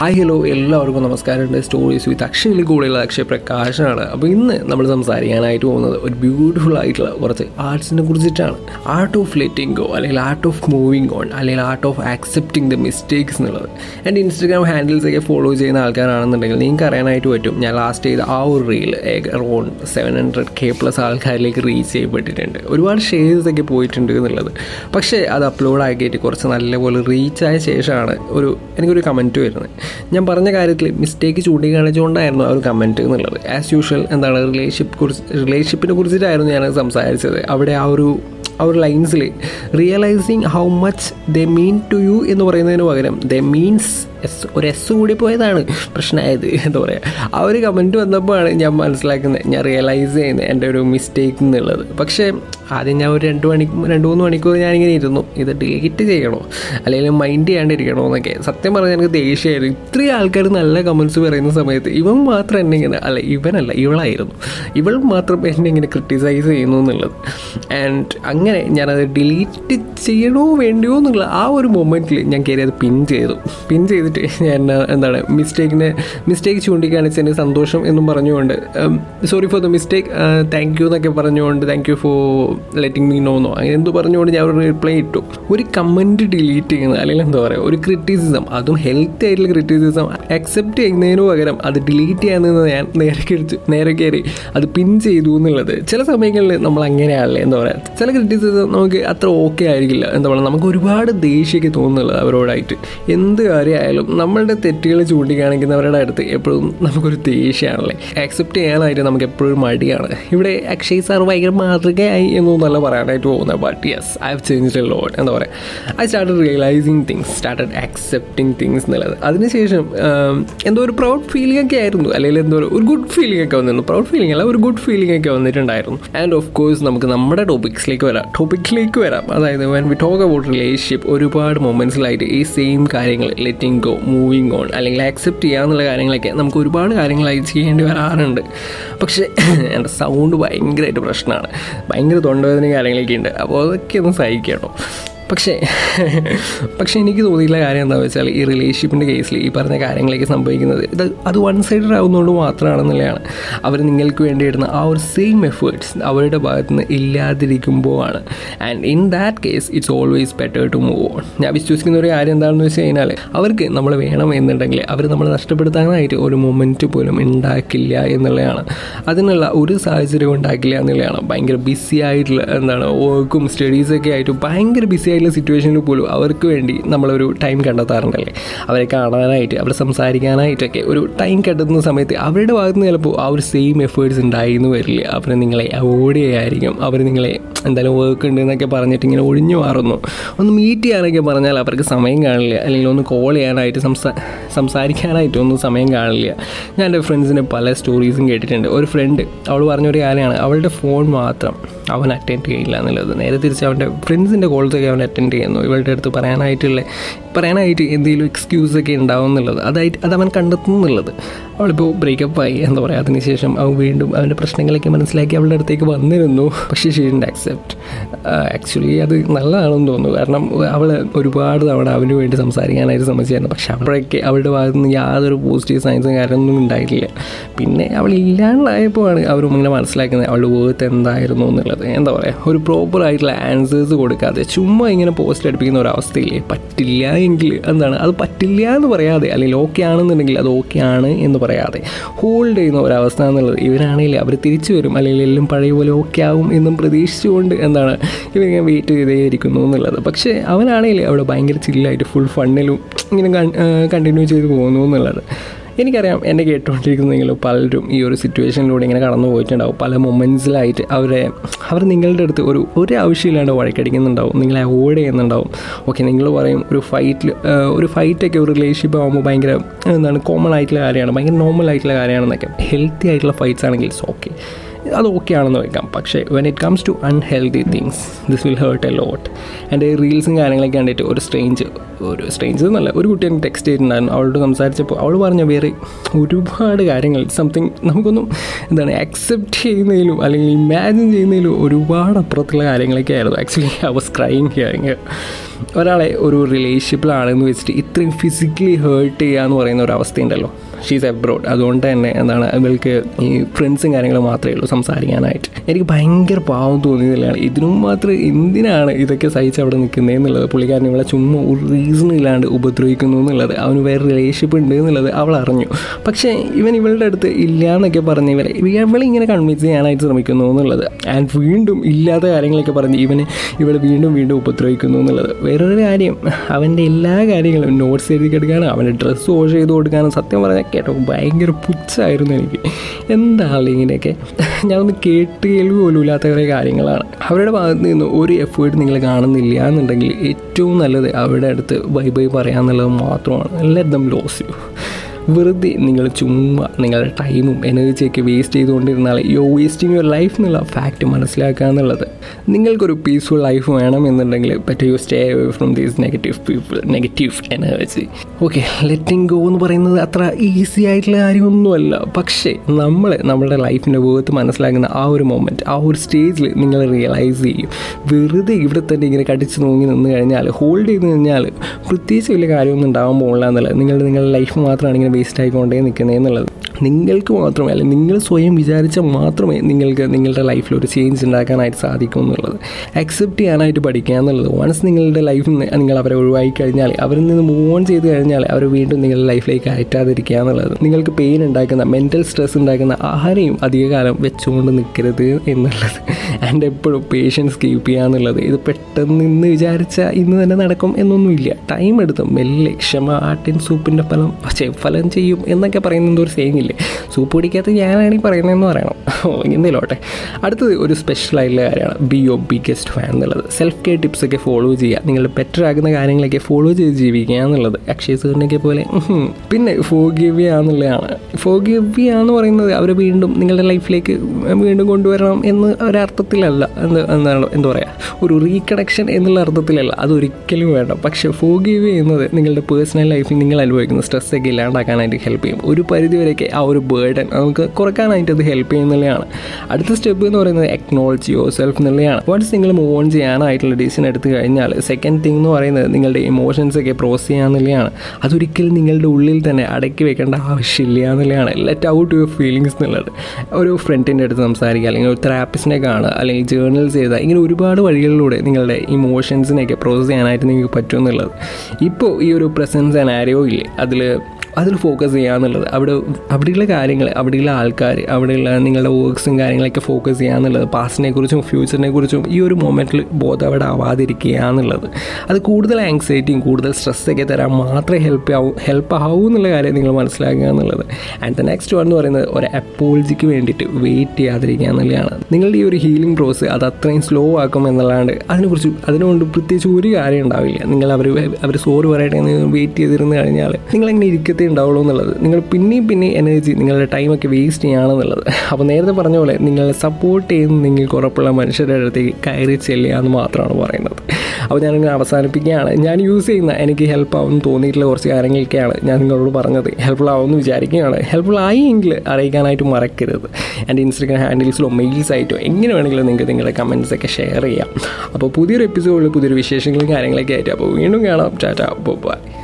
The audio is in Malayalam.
ഹായ് ഹലോ എല്ലാവർക്കും നമസ്കാരമുണ്ട്. സ്റ്റോറീസ് വിത്ത് അക്ഷയിൽ കൂടെയുള്ള അക്ഷയ പ്രകാശനാണ്. അപ്പോൾ ഇന്ന് നമ്മൾ സംസാരിക്കാനായിട്ട് പോകുന്നത് ഒരു ബ്യൂട്ടിഫുൾ ആയിട്ടുള്ള കുറച്ച് ആർട്സിനെ കുറിച്ചിട്ടാണ്. ആർട്ട് ഓഫ് ലെറ്റിംഗ് ഗോ അല്ലെങ്കിൽ ആർട്ട് ഓഫ് മൂവിങ് ഓൺ അല്ലെങ്കിൽ art of accepting the mistakes എന്നുള്ളത്. എന്റെ ഇൻസ്റ്റഗ്രാം ഹാൻഡിൽസ് ഒക്കെ ഫോളോ ചെയ്യുന്ന ആൾക്കാരാണെന്നുണ്ടെങ്കിൽ നിങ്ങൾക്ക് അറിയാനായിട്ട് പറ്റും. ഞാൻ ലാസ്റ്റ് ചെയ്ത ആ ഒരു reel around seven hundred K plus ആൾക്കാരിലേക്ക് റീച്ച് ചെയ്യപ്പെട്ടിട്ടുണ്ട്. ഒരുപാട് ഷെയർസ് ഒക്കെ പോയിട്ടുണ്ട് എന്നുള്ളത്. പക്ഷേ അത് അപ്ലോഡ് ആക്കിയിട്ട് കുറച്ച് നല്ലപോലെ റീച്ചായ ശേഷമാണ് ഒരു എനിക്കൊരു കമന്റ് വരുന്നത്. ഞാൻ പറഞ്ഞ കാര്യത്തിൽ മിസ്റ്റേക്ക് ചൂണ്ടിക്കാണിച്ചുകൊണ്ടായിരുന്നു ആ ഒരു കമന്റ് എന്നുള്ളത്. ആസ് യൂഷ്വൽ എന്താണ് റിലേഷൻഷിപ്പ് കുറിച്ച് റിലേഷൻഷിപ്പിനെ കുറിച്ചിട്ടായിരുന്നു ഞാൻ സംസാരിച്ചത്. അവിടെ ആ ഒരു ഒരു ലൈൻസിൽ realising how much the mean to you എന്ന് പറയുന്നതിന് പകരം ദ മീൻസ് എസ് ഒരു എസ് കൂടി പോയതാണ് പ്രശ്നമായത്. എന്താ പറയുക ആ ഒരു കമന്റ് വന്നപ്പോഴാണ് ഞാൻ മനസ്സിലാക്കുന്നത് ഞാൻ റിയലൈസ് ചെയ്യുന്നത് എന്റെ ഒരു മിസ്റ്റേക്ക് എന്നുള്ളത്. പക്ഷേ ആദ്യം ഞാൻ ഒരു രണ്ട് മണി രണ്ട് മൂന്ന് മണിക്കൂർ ഞാനിങ്ങനെ ഇരുന്നു. ഇത് ഡിലീറ്റ് ചെയ്യണോ? അല്ലെങ്കിൽ മൈൻഡ് ചെയ്യാണ്ടിരിക്കണോ എന്നൊക്കെ. സത്യം പറഞ്ഞാൽ എനിക്ക് ദേഷ്യമായിരുന്നു. ഇത്രയും ആൾക്കാർ നല്ല കമൻസ് പറയുന്ന സമയത്ത് ഇവൻ മാത്രം എന്നെ ഇങ്ങനെ അല്ല ഇവനല്ല ഇവളായിരുന്നു. ഇവൾ മാത്രം എന്നെ ഇങ്ങനെ ക്രിട്ടിസൈസ് ചെയ്യുന്നു എന്നുള്ളത്. ആൻഡ് അങ്ങനെ ഞാനത് ഡിലീറ്റ് ചെയ്യണോ വേണ്ടിയോ എന്നുള്ള ആ ഒരു മൊമെന്റിൽ ഞാൻ കയറി അത് പിൻ ചെയ്തു. പിൻ ചെയ്തിട്ട് ഞാൻ എന്താണ് മിസ്റ്റേക്കിനെ മിസ്റ്റേക്ക് ചൂണ്ടിക്കാണിച്ചതിന് സന്തോഷം എന്നും പറഞ്ഞുകൊണ്ട് sorry for the mistake thank you എന്നൊക്കെ പറഞ്ഞുകൊണ്ട് thank you for letting me നോന്നോ അങ്ങനെ എന്തോ പറഞ്ഞുകൊണ്ട് ഞാൻ ഒരു റിപ്ലൈ ഇട്ടു. ഒരു കമന്റ് ഡിലീറ്റ് ചെയ്യുന്നത് അല്ലെങ്കിൽ എന്താ പറയുക ഒരു ക്രിറ്റിസിസം അതും ഹെൽത്തി ആയിട്ടുള്ള ക്രിറ്റിസിസം അക്സെപ്റ്റ് ചെയ്യുന്നതിന് പകരം അത് ഡിലീറ്റ് ചെയ്യാമെന്ന് ഞാൻ നേരെ കഴിച്ചു നേരെ കയറി അത് പിൻ ചെയ്തു എന്നുള്ളത് ചില സമയങ്ങളിൽ നമ്മൾ അങ്ങനെയാണല്ലേ എന്താ പറയുക ചില ക്രിറ്റിസിസം നമുക്ക് അത്ര ഓക്കെ ആയിരിക്കില്ല. എന്താ പറയുക നമുക്ക് ഒരുപാട് ദേഷ്യമൊക്കെ തോന്നുന്നുള്ളത് അവരോടായിട്ട്. എന്ത് കാര്യമായാലും നമ്മളുടെ തെറ്റുകൾ ചൂണ്ടിക്കാണിക്കുന്നവരുടെ അടുത്ത് എപ്പോഴും നമുക്കൊരു ദേഷ്യമാണല്ലേ? ആക്സെപ്റ്റ് ചെയ്യാനായിട്ട് നമുക്ക് എപ്പോഴും മടിയാണ്. ഇവിടെ അക്ഷയ് സാർ ഭയങ്കര മാതൃകയായി എന്നൊന്നല്ല പറയാനായിട്ട് പോകുന്നത് but yes I have change a lot എന്താ പറയുക I started realising things started accepting things എന്നുള്ളത്. അതിനുശേഷം എന്തോ ഒരു പ്രൗഡ് ഫീലിംഗ് ഒക്കെ ആയിരുന്നു. അല്ലെങ്കിൽ എന്തോ ഒരു ഗുഡ് ഫീലിംഗ് ഒക്കെ വന്നിരുന്നു. പ്രൗഡ് ഫീലിംഗ് അല്ല ഒരു ഗുഡ് ഫീലിംഗ് ഒക്കെ വന്നിട്ടുണ്ടായിരുന്നു. ആൻഡ് ഓഫ് കോഴ്സ് നമുക്ക് നമ്മുടെ ടോപ്പിക്സിലേക്ക് വരാം. ടോപ്പിക്കിലേക്ക് വരാം. അതായത് when we talk about relationship ഒരുപാട് മൊമെന്റ്സിലായിട്ട് ഈ സെയിം കാര്യങ്ങൾ ലെറ്റിംഗ് ഗോ മൂവിങ് ഓൺ അല്ലെങ്കിൽ ആക്സെപ്റ്റ് ചെയ്യാന്നുള്ള കാര്യങ്ങളൊക്കെ നമുക്ക് ഒരുപാട് കാര്യങ്ങളായി ചെയ്യേണ്ടി വരാറുണ്ട്. പക്ഷേ എന്റെ സൗണ്ട് ഭയങ്കരമായിട്ട് പ്രശ്നമാണ്. ഭയങ്കര തൊണ്ടവേദന കാര്യങ്ങളൊക്കെ ഉണ്ട് അപ്പോൾ അതൊക്കെ ഒന്ന് സഹിക്കണം. പക്ഷേ പക്ഷേ എനിക്ക് തോന്നിയിട്ടുള്ള കാര്യം എന്താണെന്ന് വെച്ചാൽ ഈ റിലേഷൻഷിപ്പിന്റെ കേസിൽ ഈ പറഞ്ഞ കാര്യങ്ങളൊക്കെ സംഭവിക്കുന്നത് ഇത് അത് വൺ സൈഡഡ് ആവുന്നതുകൊണ്ട് മാത്രമാണെന്നുള്ളതാണ്. അവർ നിങ്ങൾക്ക് വേണ്ടി ഇടുന്ന ആ ഒരു സെയിം എഫേർട്സ് അവരുടെ ഭാഗത്ത് നിന്ന് ഇല്ലാതിരിക്കുമ്പോൾ ആണ് and in that case it's always better to move on ഞാൻ വിശ്വസിക്കുന്ന ഒരു കാര്യം എന്താണെന്ന് വെച്ച് കഴിഞ്ഞാൽ അവർക്ക് നമ്മൾ വേണം എന്നുണ്ടെങ്കിൽ അവർ നമ്മൾ നഷ്ടപ്പെടുത്താനായിട്ട് ഒരു മൊമെന്റ് പോലും ഉണ്ടാക്കില്ല എന്നുള്ളതാണ്. അതിനുള്ള ഒരു സാഹചര്യം ഉണ്ടാക്കില്ല എന്നുള്ളതാണ്. ഭയങ്കര ബിസി ആയിട്ടുള്ള എന്താണ് വർക്കും സ്റ്റഡീസൊക്കെ ആയിട്ട് ഭയങ്കര ബിസി ആയിട്ടുള്ള സിറ്റുവേഷനിൽ പോലും അവർക്ക് വേണ്ടി നമ്മളൊരു ടൈം കണ്ടെത്താറുണ്ടല്ലേ? അവരെ കാണാനായിട്ട് അവരെ സംസാരിക്കാനായിട്ടൊക്കെ ഒരു ടൈം കണ്ടെത്തുന്ന സമയത്ത് അവരുടെ ഭാഗത്ത് നിന്ന് ചിലപ്പോൾ ആ ഒരു സെയിം എഫേർട്സ് ഉണ്ടായിരുന്നു വരില്ല? അവർ നിങ്ങളെ അവോയ്ഡ് ചെയ്യായിരിക്കും. അവർ നിങ്ങളെ എന്തായാലും വർക്ക് ഉണ്ട് എന്നൊക്കെ പറഞ്ഞിട്ട് ഇങ്ങനെ ഒഴിഞ്ഞു മാറുന്നു. ഒന്ന് മീറ്റ് ചെയ്യാനൊക്കെ പറഞ്ഞാൽ അവർക്ക് സമയം കാണില്ല. അല്ലെങ്കിൽ ഒന്ന് കോൾ ചെയ്യാനായിട്ട് സംസാ സംസാരിക്കാനായിട്ട് ഒന്നും സമയം കാണില്ല. ഞാൻ എന്റെ ഫ്രണ്ട്സിന്റെ പല സ്റ്റോറീസും കേട്ടിട്ടുണ്ട്. ഒരു ഫ്രണ്ട് അവൾ പറഞ്ഞൊരു കാര്യമാണ്. അവളുടെ ഫോൺ മാത്രം അവൻ അറ്റൻഡ് ചെയ്യില്ല എന്നുള്ളത്. നേരെ തിരിച്ച് അവന്റെ ഫ്രണ്ട്സിന്റെ കോൾസൊക്കെ അവൻ അറ്റൻഡ് ചെയ്യുന്നു. ഇവളുടെ അടുത്ത് പറയാനായിട്ടുള്ള പറയാനായിട്ട് എന്തെങ്കിലും എക്സ്ക്യൂസൊക്കെ ഉണ്ടാവും എന്നുള്ളത്. അതായിട്ട് അത് അവൻ കണ്ടെത്തുന്നു എന്നുള്ളത്. അവളിപ്പോൾ ബ്രേക്കപ്പ് ആയി. എന്താ പറയുക അതിനുശേഷം അവൻ വീണ്ടും അവന്റെ പ്രശ്നങ്ങളൊക്കെ മനസ്സിലാക്കി അവളുടെ അടുത്തേക്ക് വന്നിരുന്നു. പക്ഷേ ഷീഡിന്റെ ആക്സെപ്റ്റ് ആക്ച്വലി അത് നല്ലതാണെന്ന് തോന്നുന്നു. കാരണം അവൾ ഒരുപാട് തവണ അവന് വേണ്ടി സംസാരിക്കാനായിട്ട് ശ്രമിച്ചായിരുന്നു പക്ഷെ അപ്പോഴൊക്കെ അവളുടെ ഭാഗത്തു നിന്ന് യാതൊരു പോസിറ്റീവ് സയൻസും കാര്യമൊന്നും ഉണ്ടായിട്ടില്ല. പിന്നെ അവൾ ഇല്ലാണ്ടായപ്പോഴാണ് അവർ ഇങ്ങനെ മനസ്സിലാക്കുന്നത് അവളുടെ വേർത്ത് എന്തായിരുന്നു എന്നുള്ളത്. എന്താ പറയുക ഒരു പ്രോപ്പർ ആയിട്ടുള്ള ആൻസേഴ്സ് കൊടുക്കാതെ ചുമ്മാ ഇങ്ങനെ പോസ്റ്റ് അടുപ്പിക്കുന്ന ഒരു പറ്റില്ല എങ്കിൽ എന്താണ്? അത് പറ്റില്ല എന്ന് പറയാതെ അല്ലെങ്കിൽ ഓക്കെ ആണെന്നുണ്ടെങ്കിൽ അത് ഓക്കെ ആണ് എന്ന് പറയാതെ. ഹോൾഡ് ചെയ്യുന്ന ഒരവസ്ഥ എന്നുള്ളത് ഇവരാണെങ്കിൽ അവർ തിരിച്ചു വരും. അല്ലെങ്കിൽ എല്ലാം പഴയ പോലെ ഓക്കെ ആവും എന്നും പ്രതീക്ഷിച്ചുകൊണ്ട് എന്താണ് ഇവരിങ്ങനെ വെയിറ്റ് ചെയ്തേ ഇരിക്കുന്നു എന്നുള്ളത്. പക്ഷേ അവനാണെങ്കിൽ അവിടെ ഭയങ്കര ചില്ലായിട്ട് ഫുൾ ഫണ്ണിലും ഇങ്ങനെ കണ്ടിന്യൂ ചെയ്ത് പോകുന്നു എന്നുള്ളത്. എനിക്കറിയാം എന്നെ കേട്ടുകൊണ്ടിരിക്കുന്ന നിങ്ങൾ പലരും ഈ ഒരു സിറ്റുവേഷനിലൂടെ ഇങ്ങനെ കടന്നു പോയിട്ടുണ്ടാവും. പല മൊമെന്റ്സിലായിട്ട് അവരെ അവർ നിങ്ങളുടെ അടുത്ത് ഒരു ഒരു ആവശ്യമില്ലാണ്ട് വഴക്കടിക്കുന്നുണ്ടാവും. നിങ്ങളെ അവോയ്ഡ് ചെയ്യുന്നുണ്ടാവും. ഓക്കെ നിങ്ങൾ പറയും ഒരു ഫൈറ്റിൽ ഒരു ഫൈറ്റൊക്കെ ഒരു റിലേഷൻഷിപ്പ് ആകുമ്പോൾ ഭയങ്കര എന്താണ് കോമൺ ആയിട്ടുള്ള കാര്യമാണ് ഭയങ്കര നോർമൽ ആയിട്ടുള്ള കാര്യമാണെന്നൊക്കെ. ഹെൽത്തി ആയിട്ടുള്ള ഫൈറ്റ്സ് ആണെങ്കിൽ ഓക്കെ അത് ഓക്കെ ആണെന്ന് വെക്കാം പക്ഷേ when it comes to unhealthy things this will hurt a lot എന്റെ റീൽസും കാര്യങ്ങളൊക്കെ കണ്ടിട്ട് ഒരു സ്ട്രേഞ്ച് ഒരു സ്ട്രേഞ്ച് എന്നല്ല ഒരു കുട്ടി എനിക്ക് ടെക്സ്റ്റ് ചെയ്തിട്ടുണ്ടായിരുന്നു. അവളോട് സംസാരിച്ചപ്പോൾ അവൾ പറഞ്ഞ വേറെ ഒരുപാട് കാര്യങ്ങൾ സംതിങ് നമുക്കൊന്നും എന്താണ് അക്സെപ്റ്റ് ചെയ്യുന്നതിലും അല്ലെങ്കിൽ ഇമാജിൻ ചെയ്യുന്നതിലും ഒരുപാട് അപ്പുറത്തുള്ള കാര്യങ്ങളൊക്കെ ആയിരുന്നു. Actually I was crime hearing ഒരാളെ ഒരു റിലേഷൻഷിപ്പിലാണെന്ന് വെച്ചിട്ട് ഇത്രയും ഫിസിക്കലി ഹേർട്ട് ചെയ്യുക എന്ന് പറയുന്ന ഒരു അവസ്ഥയുണ്ടല്ലോ. ഷീസ് എബ്രോഡ് അതുകൊണ്ട് തന്നെ എന്താണ് അവൾക്ക് ഈ ഫ്രണ്ട്സും കാര്യങ്ങളും മാത്രമേ ഉള്ളൂ. സംസാരിക്കാനായിട്ട്. എനിക്ക് ഭയങ്കര പാവം തോന്നിയതിലാണ് ഇതിനും മാത്രം എന്തിനാണ് ഇതൊക്കെ സഹിച്ച് അവിടെ നിൽക്കുന്നത് എന്നുള്ളത്? പുള്ളിക്കാരൻ ഇവിടെ ചുമ്മാ ഒരു റീസൺ ഇല്ലാണ്ട് ഉപദ്രവിക്കുന്നു എന്നുള്ളത് അവന് വേറെ റിലേഷൻഷിപ്പ് ഉണ്ട് എന്നുള്ളത് അവൾ അറിഞ്ഞു. പക്ഷേ ഇവൻ ഇവളുടെ അടുത്ത് ഇല്ല എന്നൊക്കെ പറഞ്ഞ് ഇവരെ ഇവളിങ്ങനെ കൺവിൻസ് ചെയ്യാനായിട്ട് ശ്രമിക്കുന്നു എന്നുള്ളത്. ആൻഡ് വീണ്ടും ഇല്ലാത്ത കാര്യങ്ങളൊക്കെ പറഞ്ഞ് ഇവന് ഇവളെ വീണ്ടും വീണ്ടും ഉപദ്രവിക്കുന്നു എന്നുള്ളത്. വേറൊരു കാര്യം അവന്റെ എല്ലാ കാര്യങ്ങളും നോട്ട്സ് എഴുതി കൊടുക്കാനും അവന്റെ ഡ്രസ്സ് വാഷ് ചെയ്ത് കൊടുക്കാനും സത്യം പറഞ്ഞാൽ കേട്ടോ ഭയങ്കര പുച്ഛായിരുന്നു എനിക്ക്. എന്താണ് ഇങ്ങനെയൊക്കെ? ഞാനൊന്ന് കേട്ട് കേൾവി പോലും ഇല്ലാത്ത കുറേ കാര്യങ്ങളാണ്. അവരുടെ ഭാഗത്ത് നിന്ന് ഒരു എഫേർട്ട് നിങ്ങൾ കാണുന്നില്ല എന്നുണ്ടെങ്കിൽ ഏറ്റവും നല്ലത് അവരുടെ അടുത്ത് ബൈ ബൈ പറയാന്നുള്ളത് മാത്രമാണ്. ലെറ്റ് ലോസ് യു വെറുതെ നിങ്ങൾ ചുമ്മാ നിങ്ങളുടെ ടൈമും എനർജിയൊക്കെ വേസ്റ്റ് ചെയ്തുകൊണ്ടിരുന്നാൽ യോ വേസ്റ്റിംഗ് യുവർ ലൈഫ് എന്നുള്ള ഫാക്റ്റ് മനസ്സിലാക്കുക എന്നുള്ളത്. നിങ്ങൾക്കൊരു പീസ്ഫുൾ ലൈഫ് വേണം എന്നുണ്ടെങ്കിൽ പറ്റ you stay away from these negative people negative energy okay letting go എന്ന് പറയുന്നത് അത്ര ഈസി ആയിട്ടുള്ള കാര്യമൊന്നുമല്ല. പക്ഷേ നമ്മൾ നമ്മുടെ ലൈഫിന്റെ വേർത്ത് മനസ്സിലാക്കുന്ന ആ ഒരു മൊമെന്റ് ആ ഒരു സ്റ്റേജിൽ നിങ്ങൾ റിയലൈസ് ചെയ്യും. വെറുതെ ഇവിടെ തന്നെ ഇങ്ങനെ കടിച്ചു നോങ്ങി നിന്ന് കഴിഞ്ഞാൽ ഹോൾഡ് ചെയ്ത് കഴിഞ്ഞാൽ പ്രത്യേകിച്ച് വലിയ കാര്യമൊന്നും ഉണ്ടാകാൻ പോകില്ല എന്നുള്ളത്. നിങ്ങളുടെ നിങ്ങളുടെ ലൈഫ് മാത്രമാണ് ഇങ്ങനെ വേസ്റ്റ് ആയിക്കൊണ്ടേ നിൽക്കുന്നത് എന്നുള്ളത്. നിങ്ങൾക്ക് മാത്രമേ അല്ലെങ്കിൽ നിങ്ങൾ സ്വയം വിചാരിച്ചാൽ മാത്രമേ നിങ്ങൾക്ക് നിങ്ങളുടെ ലൈഫിൽ ഒരു ചേഞ്ച് ഉണ്ടാക്കാനായിട്ട് സാധിക്കും എന്നുള്ളത്. അക്സെപ്റ്റ് ചെയ്യാനായിട്ട് പഠിക്കുക എന്നുള്ളത്. വൺസ് നിങ്ങളുടെ ലൈഫിൽ നിങ്ങൾ അവരെ ഒഴിവാക്കി കഴിഞ്ഞാൽ അവരിൽ നിന്ന് മൂവ് ഓൺ ചെയ്ത് കഴിഞ്ഞാൽ അവർ വീണ്ടും നിങ്ങളുടെ ലൈഫിലേക്ക് അയറ്റാതിരിക്കുക എന്നുള്ളത്. നിങ്ങൾക്ക് പെയിൻ ഉണ്ടാക്കുന്ന മെന്റൽ സ്ട്രെസ് ഉണ്ടാക്കുന്ന ആരെയും അധികകാലം വെച്ചുകൊണ്ട് നിൽക്കരുത് എന്നുള്ളത്. ആൻഡ് എപ്പോഴും പേഷ്യൻസ് കീപ്പ് ചെയ്യുക എന്നുള്ളത്. ഇത് പെട്ടെന്ന് ഇന്ന് വിചാരിച്ചാൽ ഇന്ന് തന്നെ നടക്കും എന്നൊന്നുമില്ല. ടൈം എടുത്തും മെല്ലെ ക്ഷമ ആട്ടിൻ സൂപ്പിന്റെ ഫലം പക്ഷേ ഫലം ചെയ്യും എന്നൊക്കെ പറയുന്നത് ഒരു സേയിങ് ഇല്ലേ? സൂപ്പ് പിടിക്കാത്ത ഞാനാണ് ഈ പറയുന്നതെന്ന് പറയണം. ആട്ടെ അടുത്തത് ഒരു സ്പെഷ്യൽ ആയിട്ടുള്ള കാര്യമാണ്. ബി യോ ബിഗ്ഗസ്റ്റ് ഫാൻ എന്നുള്ളത്. സെൽഫ് കെയർ ടിപ്സൊക്കെ ഫോളോ ചെയ്യുക. നിങ്ങൾ ബെറ്റർ ആകുന്ന കാര്യങ്ങളൊക്കെ ഫോളോ ചെയ്ത് ജീവിക്കുക എന്നുള്ളത്. അക്ഷയ സാറിനൊക്കെ പോലെ. പിന്നെ ഫോഗിവ്യ എന്നുള്ളതാണ്. ഫോഗിവ്യ എന്ന് പറയുന്നത് അവരെ വീണ്ടും നിങ്ങളുടെ ലൈഫിലേക്ക് വീണ്ടും കൊണ്ടുവരണം എന്ന് ഒരർത്ഥത്തിലല്ല എന്ത് എന്താണ് എന്താ പറയുക ഒരു റീകണക്ഷൻ എന്നുള്ള അർത്ഥത്തിലല്ല. അതൊരിക്കലും വേണ്ട. പക്ഷേ ഫോഗിവ് ചെയ്യുന്നത് നിങ്ങളുടെ പേഴ്സണൽ ലൈഫിൽ നിങ്ങൾ അനുഭവിക്കുന്ന സ്ട്രെസ്സൊക്കെ ഇല്ലാണ്ടാക്കാനായിട്ട് ഹെൽപ്പ് ചെയ്യും. ഒരു പരിധിവരെയൊക്കെ ആ ഒരു ബേർഡൻ നമുക്ക് കുറയ്ക്കാനായിട്ട് അത് ഹെൽപ്പ് ചെയ്യുന്നുള്ളതാണ് അടുത്ത സ്റ്റെപ്പ് എന്ന് പറയുന്നത് എക്നോളജ് യുവർ സെൽഫ് എന്നുള്ളതാണ്. വൺസ് നിങ്ങൾ മൂവ് ഓൺ ചെയ്യാനായിട്ടുള്ള ഡിസിഷൻ എടുത്തു കഴിഞ്ഞാൽ സെക്കൻഡ് തിങ് എന്ന് പറയുന്നത് നിങ്ങളുടെ ഇമോഷൻസൊക്കെ പ്രോസസ് ചെയ്യാന്നുള്ളതാണ് അതൊരിക്കലും നിങ്ങളുടെ ഉള്ളിൽ തന്നെ അടക്കി വെക്കേണ്ട ആവശ്യമില്ല എന്നുള്ളതാണ്. ലെറ്റ് ഔട്ട് യുവർ ഫീലിങ്സ് എന്നുള്ളത്. ഒരു ഫ്രണ്ടിന്റെ അടുത്ത് സംസാരിക്കുക അല്ലെങ്കിൽ ഒരു തെറാപ്പിസ്റ്റിനെ കാണുക അല്ലെങ്കിൽ ജേർണൽസ് ചെയ്താൽ ഇങ്ങനെ ഒരുപാട് വഴികളിലൂടെ നിങ്ങളുടെ ഇമോഷൻസിനെയൊക്കെ പ്രോസസ് ചെയ്യാനായിട്ട് നിങ്ങൾക്ക് പറ്റുമെന്നുള്ളത് ഇപ്പോൾ ഈ ഒരു പ്രസൻസ് ആൻഡ് ആരോ ഇല്ലേ അതിൽ അതിൽ ഫോക്കസ് ചെയ്യുക എന്നുള്ളത് അവിടെ അവിടെയുള്ള കാര്യങ്ങൾ അവിടെയുള്ള ആൾക്കാർ അവിടെയുള്ള നിങ്ങളുടെ വർക്ക്സും കാര്യങ്ങളൊക്കെ ഫോക്കസ് ചെയ്യുക എന്നുള്ളത് പാസ്റ്റിനെ കുറിച്ചും ഫ്യൂച്ചറിനെ കുറിച്ചും ഈ ഒരു മൊമെന്റിൽ ബോധം അവിടെ ആവാതിരിക്കുക എന്നുള്ളത് അത് കൂടുതൽ ആങ്സൈറ്റിയും കൂടുതൽ സ്ട്രെസ്സൊക്കെ തരാൻ മാത്രമേ ഹെൽപ്പ് ആവും ഹെൽപ്പ് ആവൂ എന്നുള്ള കാര്യം നിങ്ങൾ മനസ്സിലാക്കുക എന്നുള്ളത്. ആൻഡ് ദ നെക്സ്റ്റ് വൺ എന്ന് പറയുന്നത് ഒരു അപ്പോളജിക്ക് വേണ്ടിയിട്ട് വെയിറ്റ് ചെയ്യാതിരിക്കുക എന്നുള്ളതാണ്. നിങ്ങളുടെ ഈ ഒരു ഹീലിംഗ് പ്രോസസ് അത് അത്രയും സ്ലോ ആക്കും എന്നുള്ളതാണ്. അതിനെക്കുറിച്ച് അതിനുകൊണ്ട് പ്രത്യേകിച്ച് ഒരു കാര്യം ഉണ്ടാവില്ല. നിങ്ങൾ അവർ അവർ സോറി പറയട്ടെ വെയിറ്റ് ചെയ്തിരുന്നു കഴിഞ്ഞാൽ നിങ്ങൾ എങ്ങനെ ഇരിക്കത്തേ ഉണ്ടാവുള്ളൂ എന്നുള്ളത്. നിങ്ങൾ പിന്നെയും പിന്നെയും എനർജി നിങ്ങളുടെ ടൈമൊക്കെ വേസ്റ്റ് ചെയ്യുകയാണെന്നുള്ളത് അപ്പോൾ നേരത്തെ പറഞ്ഞ പോലെ നിങ്ങൾ സപ്പോർട്ട് ചെയ്യുന്ന നിങ്ങൾക്ക് ഉറപ്പുള്ള മനുഷ്യരുടെ അടുത്തേക്ക് കയറി ചെല്ലുക എന്ന് മാത്രമാണ് പറയുന്നത്. അപ്പോൾ ഞാനിങ്ങനെ അവസാനിപ്പിക്കുകയാണ്. ഞാൻ യൂസ് ചെയ്യുന്ന എനിക്ക് ഹെൽപ്പ് ആവുമെന്ന് തോന്നിയിട്ടുള്ള കുറച്ച് കാര്യങ്ങളൊക്കെയാണ് ഞാൻ നിങ്ങളോട് പറഞ്ഞത്. ഹെൽപ്ഫുൾ ആവുമെന്ന് വിചാരിക്കുകയാണ്. ഹെൽപ്ഫുൾ ആയി എങ്കിൽ അറിയിക്കാനായിട്ട് മറക്കരുത്. എന്റെ ഇൻസ്റ്റഗ്രാം ഹാൻഡിൽസിലോ മെയിൽസ് ആയിട്ടോ എങ്ങനെ വേണമെങ്കിലും നിങ്ങൾക്ക് നിങ്ങളുടെ കമൻസൊക്കെ ഷെയർ ചെയ്യാം. അപ്പോൾ പുതിയൊരു എപ്പിസോഡിൽ പുതിയൊരു വിശേഷങ്ങളും കാര്യങ്ങളൊക്കെ ആയിട്ട് അപ്പോൾ വീണ്ടും കാണാം. ടാറ്റ ബൈ